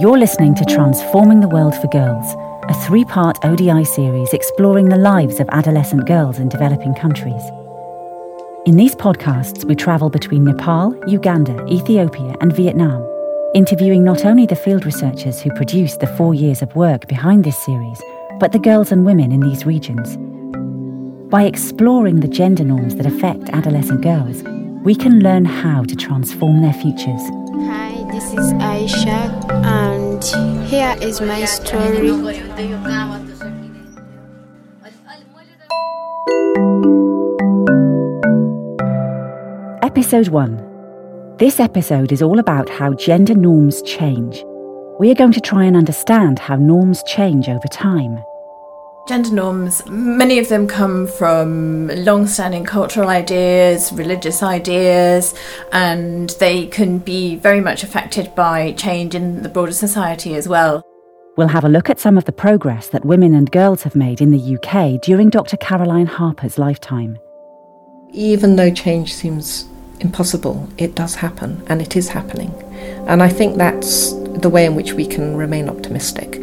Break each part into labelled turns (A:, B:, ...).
A: You're listening to Transforming the World for Girls, a three part ODI series exploring the lives of adolescent girls in developing countries. In these podcasts, we travel between Nepal, Uganda, Ethiopia, and Vietnam, interviewing not only the field researchers who produced the four years of work behind this series, but the girls and women in these regions. By exploring the gender norms that affect adolescent girls, we can learn how to transform their futures.
B: Hi, this is Aisha, and here is my story.
A: Episode 1. This episode is all about how gender norms change. We are going to try and understand how norms change over time.
C: Gender norms, many of them come from long standing cultural ideas, religious ideas, and they can be very much affected by change in the broader society as well.
A: We'll have a look at some of the progress that women and girls have made in the UK during Dr. Caroline Harper's lifetime.
D: Even though change seems impossible, it does happen and it is happening. And I think that's the way in which we can remain optimistic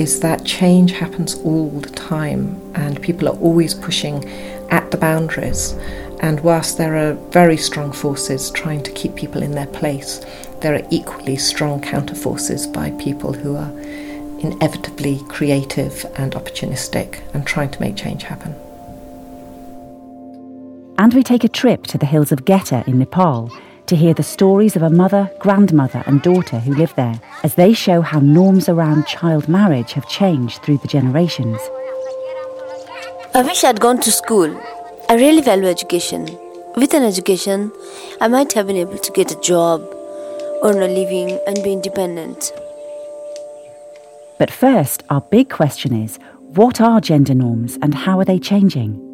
D: is that change happens all the time and people are always pushing at the boundaries. And whilst there are very strong forces trying to keep people in their place, there are equally strong counter forces by people who are inevitably creative and opportunistic and trying to make change happen.
A: And we take a trip to the hills of Geta in Nepal to hear the stories of a mother, grandmother, and daughter who live there as they show how norms around child marriage have changed through the generations.
E: I wish I'd gone to school. I really value education. With an education, I might have been able to get a job, earn a living, and be independent.
A: But first, our big question is what are gender norms and how are they changing?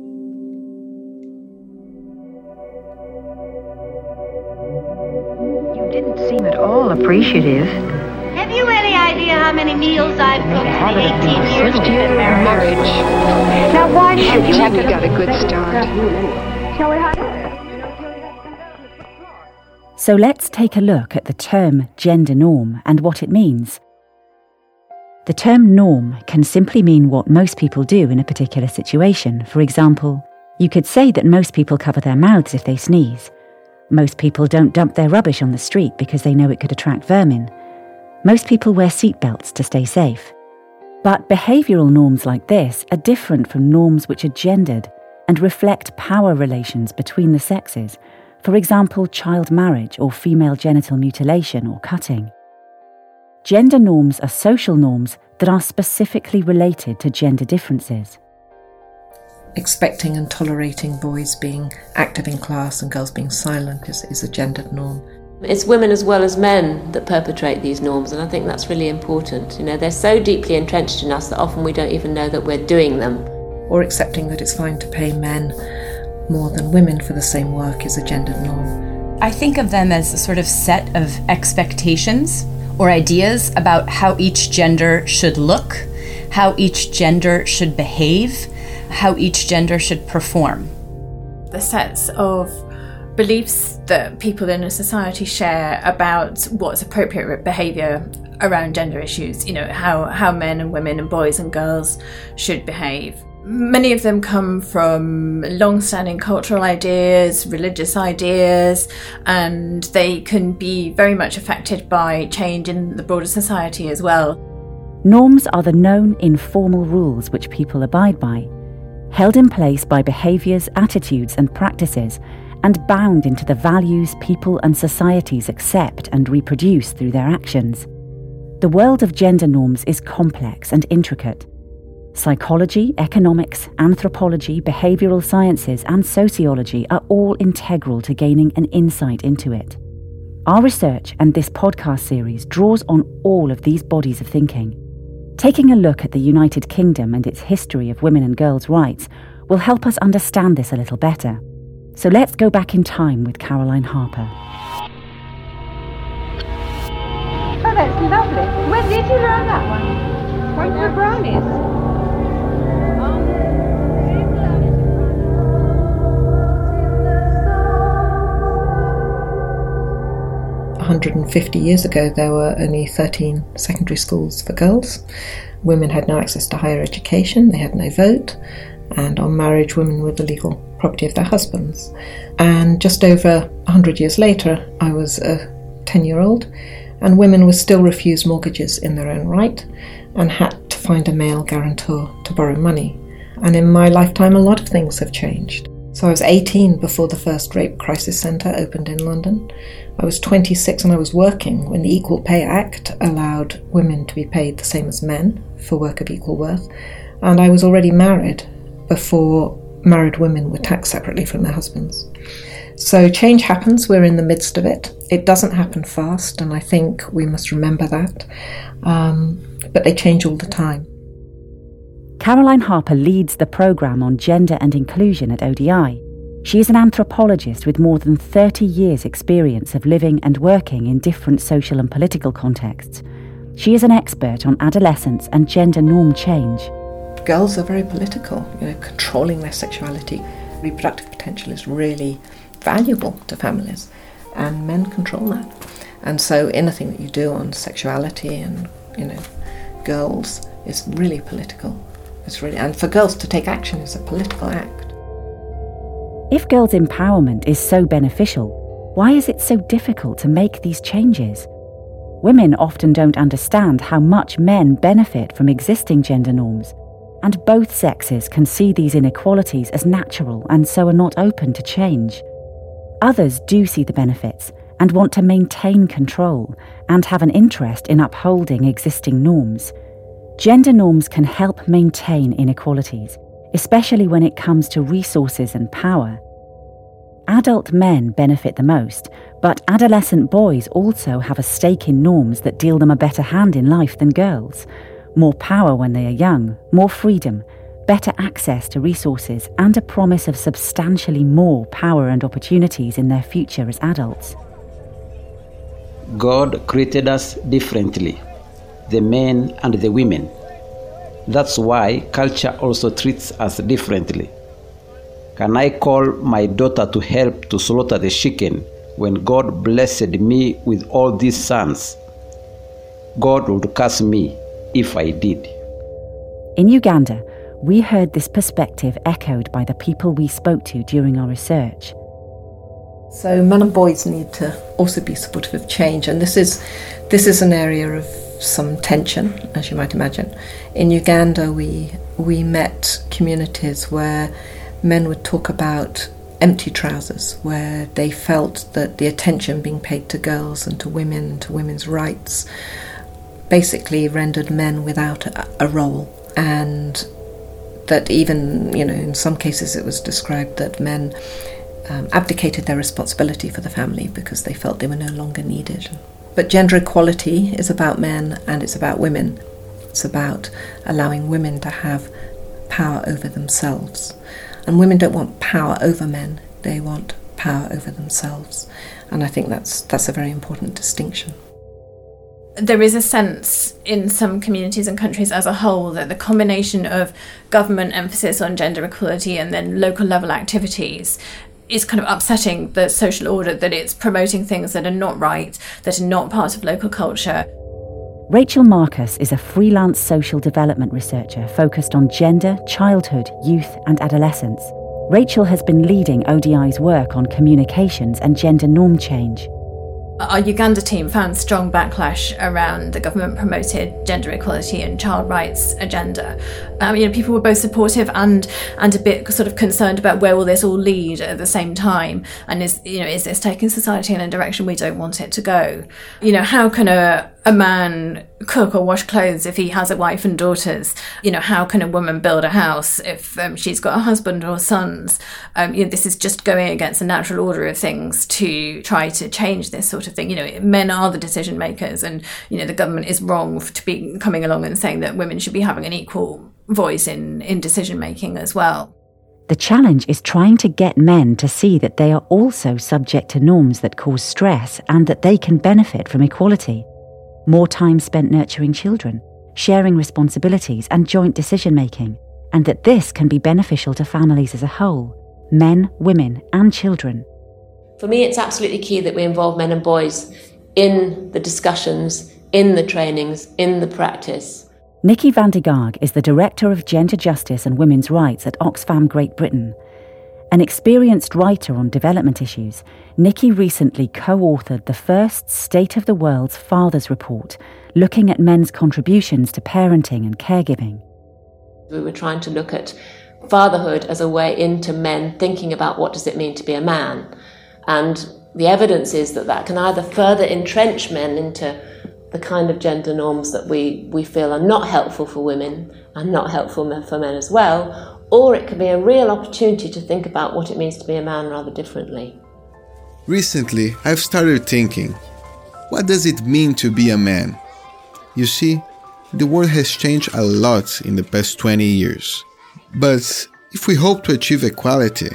F: Appreciative.
G: Have you any idea how many meals I've cooked in the 18 years we've been married?
F: Now, why should you have got a good start?
A: So let's take a look at the term gender norm and what it means. The term norm can simply mean what most people do in a particular situation. For example, you could say that most people cover their mouths if they sneeze. Most people don't dump their rubbish on the street because they know it could attract vermin. Most people wear seatbelts to stay safe. But behavioural norms like this are different from norms which are gendered and reflect power relations between the sexes, for example, child marriage or female genital mutilation or cutting. Gender norms are social norms that are specifically related to gender differences
D: expecting and tolerating boys being active in class and girls being silent is, is a gendered norm.
H: It's women as well as men that perpetrate these norms, and I think that's really important. You know, they're so deeply entrenched in us that often we don't even know that we're doing them.
D: Or accepting that it's fine to pay men more than women for the same work is a gendered norm.
I: I think of them as a sort of set of expectations or ideas about how each gender should look, how each gender should behave, how each gender should perform.
C: The sets of beliefs that people in a society share about what's appropriate behaviour around gender issues, you know, how, how men and women and boys and girls should behave. Many of them come from long standing cultural ideas, religious ideas, and they can be very much affected by change in the broader society as well.
A: Norms are the known informal rules which people abide by held in place by behaviours, attitudes, and practices, and bound into the values people and societies accept and reproduce through their actions. The world of gender norms is complex and intricate. Psychology, economics, anthropology, behavioural sciences, and sociology are all integral to gaining an insight into it. Our research and this podcast series draws on all of these bodies of thinking. Taking a look at the United Kingdom and its history of women and girls' rights will help us understand this a little better. So let's go back in time with Caroline Harper.
J: Oh, that's lovely. Where did you learn that one? When the brownies?
D: 150 years ago, there were only 13 secondary schools for girls. Women had no access to higher education, they had no vote, and on marriage, women were the legal property of their husbands. And just over 100 years later, I was a 10 year old, and women were still refused mortgages in their own right and had to find a male guarantor to borrow money. And in my lifetime, a lot of things have changed. So I was 18 before the first rape crisis centre opened in London. I was 26 and I was working when the Equal Pay Act allowed women to be paid the same as men for work of equal worth. And I was already married before married women were taxed separately from their husbands. So change happens, we're in the midst of it. It doesn't happen fast, and I think we must remember that. Um, but they change all the time.
A: Caroline Harper leads the programme on gender and inclusion at ODI. She is an anthropologist with more than 30 years' experience of living and working in different social and political contexts. She is an expert on adolescence and gender norm change.
D: Girls are very political, you know, controlling their sexuality. Reproductive potential is really valuable to families, and men control that. And so anything that you do on sexuality and, you know, girls is really political. It's really, and for girls to take action is a political act.
A: If girls' empowerment is so beneficial, why is it so difficult to make these changes? Women often don't understand how much men benefit from existing gender norms, and both sexes can see these inequalities as natural and so are not open to change. Others do see the benefits and want to maintain control and have an interest in upholding existing norms. Gender norms can help maintain inequalities, especially when it comes to resources and power. Adult men benefit the most, but adolescent boys also have a stake in norms that deal them a better hand in life than girls. More power when they are young, more freedom, better access to resources, and a promise of substantially more power and opportunities in their future as adults.
K: God created us differently the men and the women. That's why culture also treats us differently. Can I call my daughter to help to slaughter the chicken when God blessed me with all these sons? God would curse me if I did.
A: In Uganda, we heard this perspective echoed by the people we spoke to during our research.
D: So men and boys need to also be supportive of change, and this is this is an area of some tension, as you might imagine. In Uganda, we we met communities where men would talk about empty trousers, where they felt that the attention being paid to girls and to women and to women's rights basically rendered men without a, a role, and that even you know in some cases it was described that men um, abdicated their responsibility for the family because they felt they were no longer needed. But gender equality is about men and it's about women. It's about allowing women to have power over themselves. And women don't want power over men, they want power over themselves. And I think that's, that's a very important distinction
C: there is a sense in some communities and countries as a whole that the combination of government emphasis on gender equality and then local level activities is kind of upsetting the social order that it's promoting things that are not right, that are not part of local culture.
A: Rachel Marcus is a freelance social development researcher focused on gender, childhood, youth, and adolescence. Rachel has been leading ODI's work on communications and gender norm change.
C: Our Uganda team found strong backlash around the government promoted gender equality and child rights agenda. You know, people were both supportive and and a bit sort of concerned about where will this all lead at the same time, and is you know is this taking society in a direction we don't want it to go? You know, how can a a man cook or wash clothes if he has a wife and daughters? You know, how can a woman build a house if um, she's got a husband or sons? Um, you know, this is just going against the natural order of things to try to change this sort of thing. You know, men are the decision makers, and you know the government is wrong to be coming along and saying that women should be having an equal voice in in decision making as well.
A: The challenge is trying to get men to see that they are also subject to norms that cause stress and that they can benefit from equality more time spent nurturing children, sharing responsibilities, and joint decision making, and that this can be beneficial to families as a whole men, women, and children.
H: For me, it's absolutely key that we involve men and boys in the discussions, in the trainings, in the practice.
A: Nikki van der Gaag is the Director of Gender Justice and Women's Rights at Oxfam Great Britain. An experienced writer on development issues, Nikki recently co authored the first State of the World's Fathers Report, looking at men's contributions to parenting and caregiving.
H: We were trying to look at fatherhood as a way into men thinking about what does it mean to be a man. And the evidence is that that can either further entrench men into the kind of gender norms that we, we feel are not helpful for women and not helpful for men as well, or it can be a real opportunity to think about what it means to be a man rather differently.
L: Recently, I've started thinking what does it mean to be a man? You see, the world has changed a lot in the past 20 years. But if we hope to achieve equality,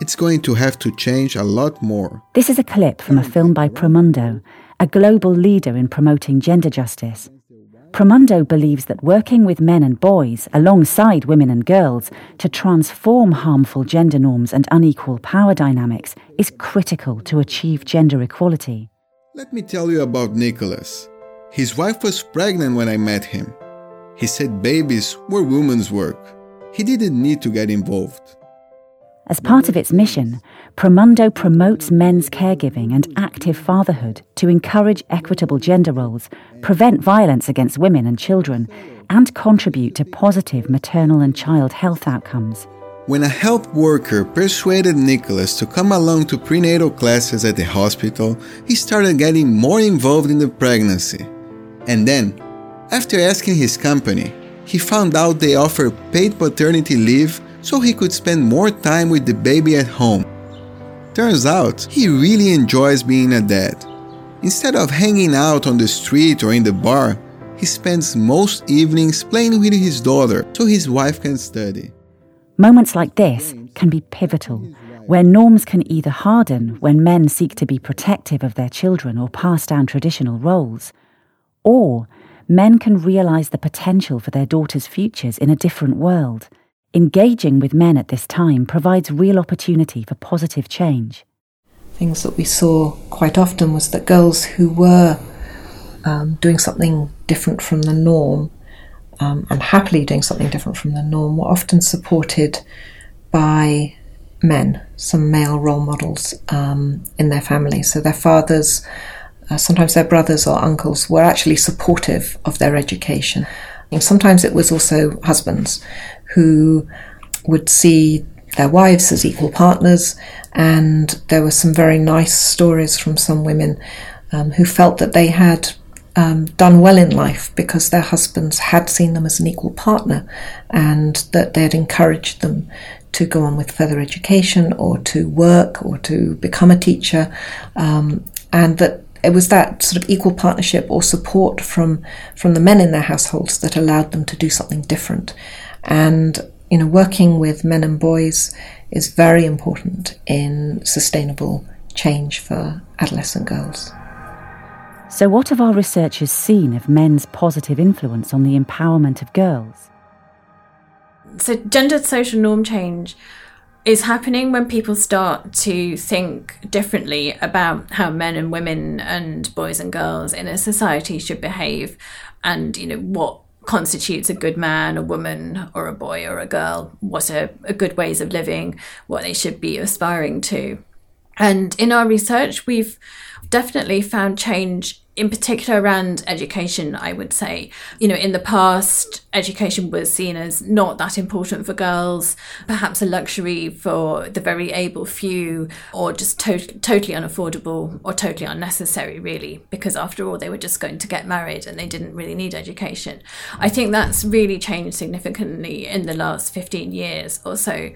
L: it's going to have to change a lot more.
A: This is a clip from a film by Promundo, a global leader in promoting gender justice. Promundo believes that working with men and boys, alongside women and girls, to transform harmful gender norms and unequal power dynamics is critical to achieve gender equality.
L: Let me tell you about Nicholas. His wife was pregnant when I met him. He said babies were women's work. He didn't need to get involved.
A: As part of its mission, Promundo promotes men's caregiving and active fatherhood to encourage equitable gender roles, prevent violence against women and children, and contribute to positive maternal and child health outcomes.
L: When a health worker persuaded Nicholas to come along to prenatal classes at the hospital, he started getting more involved in the pregnancy. And then, after asking his company, he found out they offer paid paternity leave so he could spend more time with the baby at home. Turns out, he really enjoys being a dad. Instead of hanging out on the street or in the bar, he spends most evenings playing with his daughter so his wife can study.
A: Moments like this can be pivotal, where norms can either harden when men seek to be protective of their children or pass down traditional roles, or men can realize the potential for their daughters' futures in a different world. Engaging with men at this time provides real opportunity for positive change.
D: Things that we saw quite often was that girls who were um, doing something different from the norm um, and happily doing something different from the norm were often supported by men, some male role models um, in their family. So their fathers uh, sometimes their brothers or uncles were actually supportive of their education. And sometimes it was also husbands who would see their wives as equal partners, and there were some very nice stories from some women um, who felt that they had um, done well in life because their husbands had seen them as an equal partner and that they had encouraged them to go on with further education or to work or to become a teacher, um, and that it was that sort of equal partnership or support from from the men in their households that allowed them to do something different. And you know, working with men and boys is very important in sustainable change for adolescent girls.
A: So, what have our researchers seen of men's positive influence on the empowerment of girls?
C: So, gendered social norm change is happening when people start to think differently about how men and women and boys and girls in a society should behave and you know what constitutes a good man a woman or a boy or a girl what are, good ways of living what they should be aspiring to. And in our research we've definitely found change in particular around education, I would say. You know, in the past, education was seen as not that important for girls, perhaps a luxury for the very able few, or just to- totally unaffordable or totally unnecessary, really, because after all, they were just going to get married and they didn't really need education. I think that's really changed significantly in the last 15 years or so.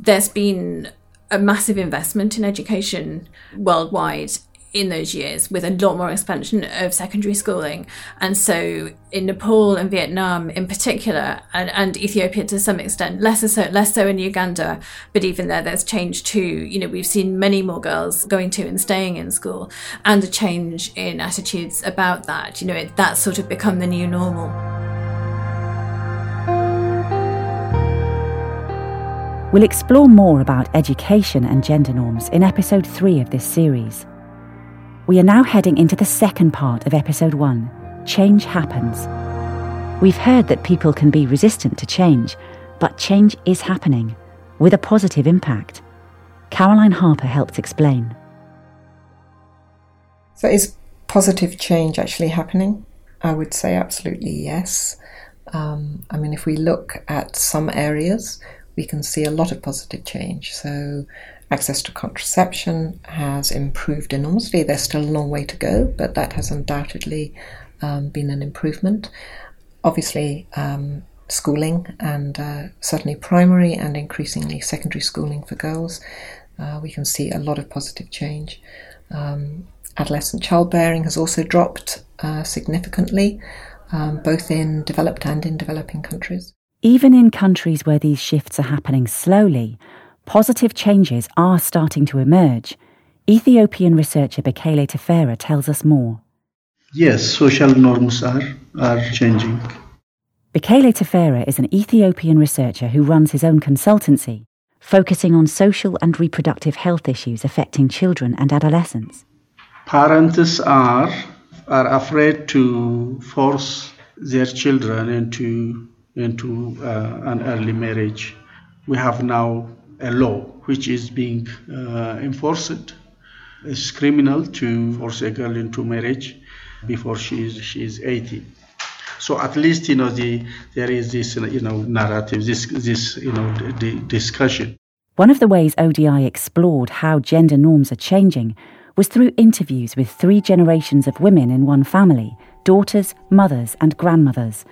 C: There's been a massive investment in education worldwide in those years with a lot more expansion of secondary schooling. And so in Nepal and Vietnam in particular, and, and Ethiopia to some extent, less so, less so in Uganda, but even there, there's change too. You know, we've seen many more girls going to and staying in school and a change in attitudes about that. You know, it, that's sort of become the new normal.
A: We'll explore more about education and gender norms in episode 3 of this series. We are now heading into the second part of episode one Change Happens. We've heard that people can be resistant to change, but change is happening with a positive impact. Caroline Harper helps explain.
D: So, is positive change actually happening? I would say absolutely yes. Um, I mean, if we look at some areas, we can see a lot of positive change. So, access to contraception has improved enormously. There's still a long way to go, but that has undoubtedly um, been an improvement. Obviously, um, schooling and uh, certainly primary and increasingly secondary schooling for girls, uh, we can see a lot of positive change. Um, adolescent childbearing has also dropped uh, significantly, um, both in developed and in developing countries.
A: Even in countries where these shifts are happening slowly, positive changes are starting to emerge. Ethiopian researcher Bekele Tefera tells us more.
M: Yes, social norms are, are changing.
A: Bekele Tefera is an Ethiopian researcher who runs his own consultancy, focusing on social and reproductive health issues affecting children and adolescents.
M: Parents are, are afraid to force their children into into uh, an early marriage. We have now a law which is being uh, enforced. It's criminal to force a girl into marriage before she is she is 18. So at least you know the there is this you know narrative, this this you know discussion.
A: One of the ways ODI explored how gender norms are changing was through interviews with three generations of women in one family daughters, mothers, and grandmothers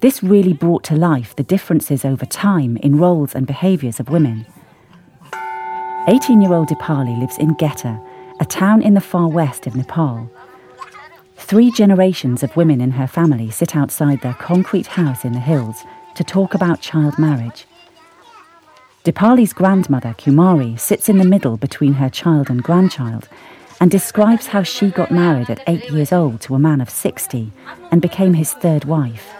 A: this really brought to life the differences over time in roles and behaviours of women. 18 year old Dipali lives in Geta, a town in the far west of Nepal. Three generations of women in her family sit outside their concrete house in the hills to talk about child marriage. Dipali's grandmother, Kumari, sits in the middle between her child and grandchild and describes how she got married at eight years old to a man of 60 and became his third wife.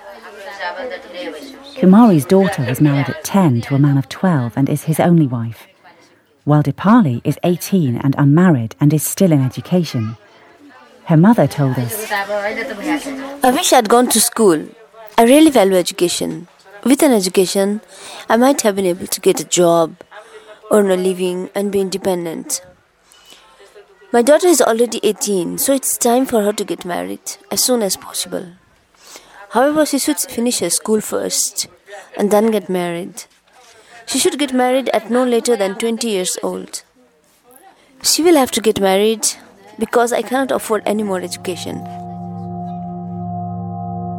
A: Kumari's daughter was married at 10 to a man of 12 and is his only wife, while Dipali is 18 and unmarried and is still in education. Her mother told us
E: I wish I'd gone to school. I really value education. With an education, I might have been able to get a job, earn a living, and be independent. My daughter is already 18, so it's time for her to get married as soon as possible. However, she should finish her school first and then get married. She should get married at no later than 20 years old. She will have to get married because I cannot afford any more education.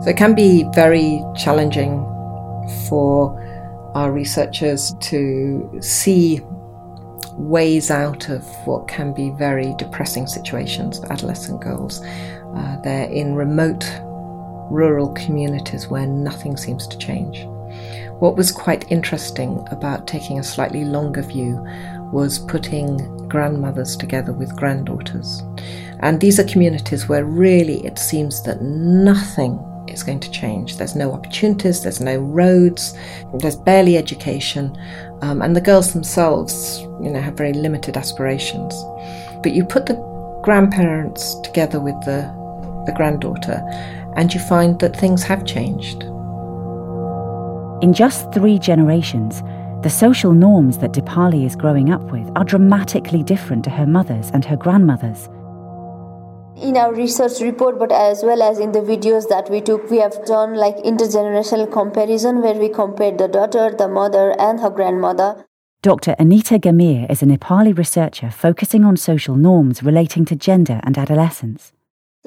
D: So it can be very challenging for our researchers to see ways out of what can be very depressing situations for adolescent girls. Uh, they're in remote rural communities where nothing seems to change. What was quite interesting about taking a slightly longer view was putting grandmothers together with granddaughters. And these are communities where really it seems that nothing is going to change. There's no opportunities, there's no roads, there's barely education, um, and the girls themselves, you know, have very limited aspirations. But you put the grandparents together with the the granddaughter, and you find that things have changed.
A: In just three generations, the social norms that Dipali is growing up with are dramatically different to her mother's and her grandmother's.
E: In our research report, but as well as in the videos that we took, we have done like intergenerational comparison where we compared the daughter, the mother, and her grandmother.
A: Dr. Anita Ghimire is a Nepali researcher focusing on social norms relating to gender and adolescence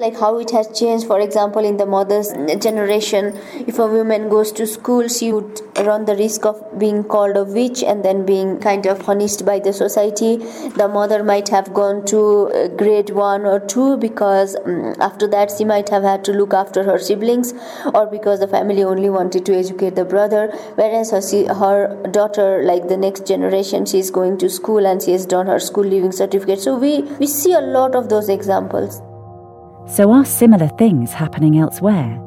E: like how it has changed for example in the mother's generation if a woman goes to school she would run the risk of being called a witch and then being kind of punished by the society. The mother might have gone to uh, grade 1 or 2 because um, after that she might have had to look after her siblings or because the family only wanted to educate the brother. Whereas her, her daughter like the next generation she is going to school and she has done her school leaving certificate. So we we see a lot of those examples
A: so, are similar things happening elsewhere?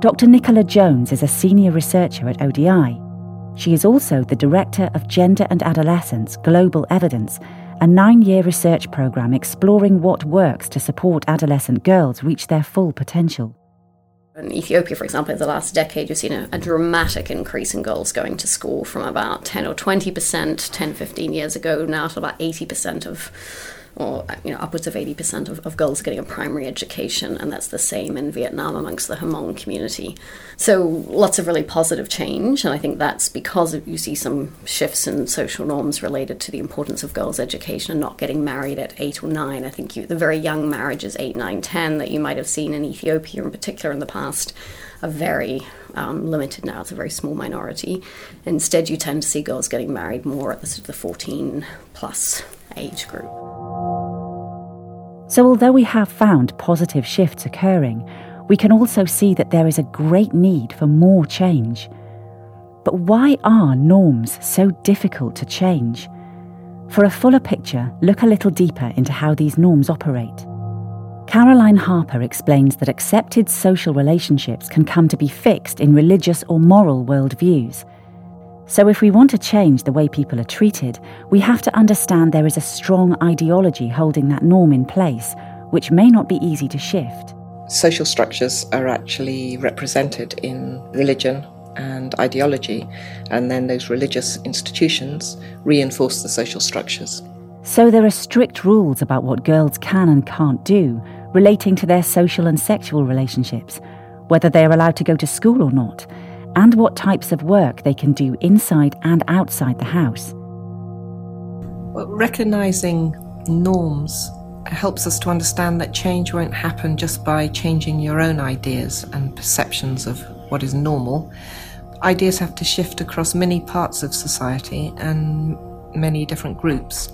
A: Dr. Nicola Jones is a senior researcher at ODI. She is also the Director of Gender and Adolescence Global Evidence a nine year research programme exploring what works to support adolescent girls reach their full potential.
N: In Ethiopia, for example, in the last decade, you've seen a, a, dramatic increase in girls going to school from about 10 or 20% 10, 15 years ago now to about 80% of or you know upwards of 80% of, of girls getting a primary education and that's the same in Vietnam amongst the Hmong community so lots of really positive change and I think that's because you see some shifts in social norms related to the importance of girls education and not getting married at 8 or 9 I think you, the very young marriages 8 9 10 that you might have seen in Ethiopia in particular in the past are very um, limited now. It's a very small minority. Instead, you tend to see girls getting married more at the sort of the 14 plus age group.
A: So, although we have found positive shifts occurring, we can also see that there is a great need for more change. But why are norms so difficult to change? For a fuller picture, look a little deeper into how these norms operate. Caroline Harper explains that accepted social relationships can come to be fixed in religious or moral worldviews, so, if we want to change the way people are treated, we have to understand there is a strong ideology holding that norm in place, which may not be easy to shift.
D: Social structures are actually represented in religion and ideology, and then those religious institutions reinforce the social structures.
A: So, there are strict rules about what girls can and can't do relating to their social and sexual relationships, whether they are allowed to go to school or not and what types of work they can do inside and outside the house.
D: Well, recognizing norms helps us to understand that change won't happen just by changing your own ideas and perceptions of what is normal. Ideas have to shift across many parts of society and many different groups.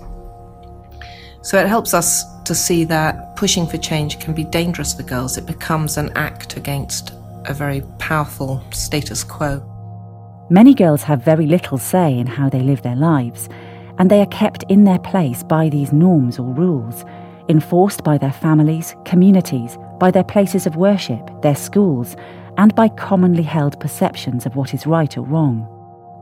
D: So it helps us to see that pushing for change can be dangerous for girls. It becomes an act against a very powerful status quo.
A: Many girls have very little say in how they live their lives, and they are kept in their place by these norms or rules, enforced by their families, communities, by their places of worship, their schools, and by commonly held perceptions of what is right or wrong.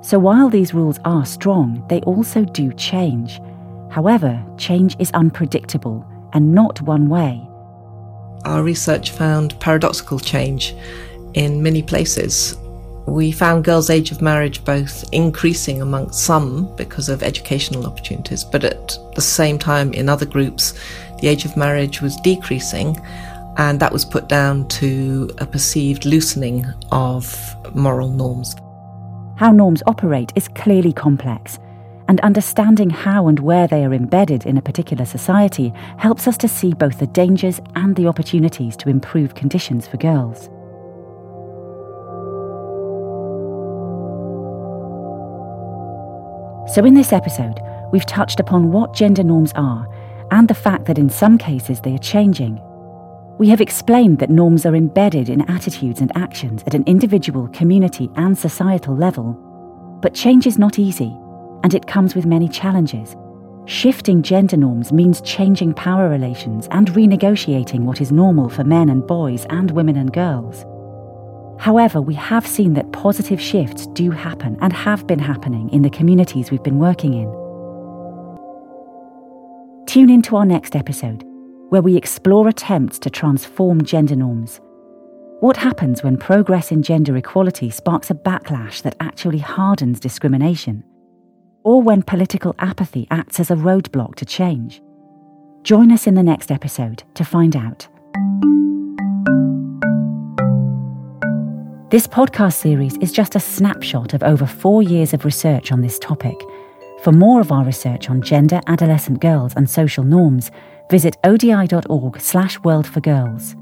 A: So while these rules are strong, they also do change. However, change is unpredictable and not one way.
D: Our research found paradoxical change in many places. We found girls' age of marriage both increasing amongst some because of educational opportunities, but at the same time, in other groups, the age of marriage was decreasing, and that was put down to a perceived loosening of moral norms.
A: How norms operate is clearly complex, and understanding how and where they are embedded in a particular society helps us to see both the dangers and the opportunities to improve conditions for girls. So, in this episode, we've touched upon what gender norms are and the fact that in some cases they are changing. We have explained that norms are embedded in attitudes and actions at an individual, community, and societal level. But change is not easy, and it comes with many challenges. Shifting gender norms means changing power relations and renegotiating what is normal for men and boys and women and girls. However, we have seen that positive shifts do happen and have been happening in the communities we've been working in. Tune in to our next episode, where we explore attempts to transform gender norms. What happens when progress in gender equality sparks a backlash that actually hardens discrimination? Or when political apathy acts as a roadblock to change? Join us in the next episode to find out. This podcast series is just a snapshot of over four years of research on this topic. For more of our research on gender, adolescent girls, and social norms, visit odi.org slash world for girls.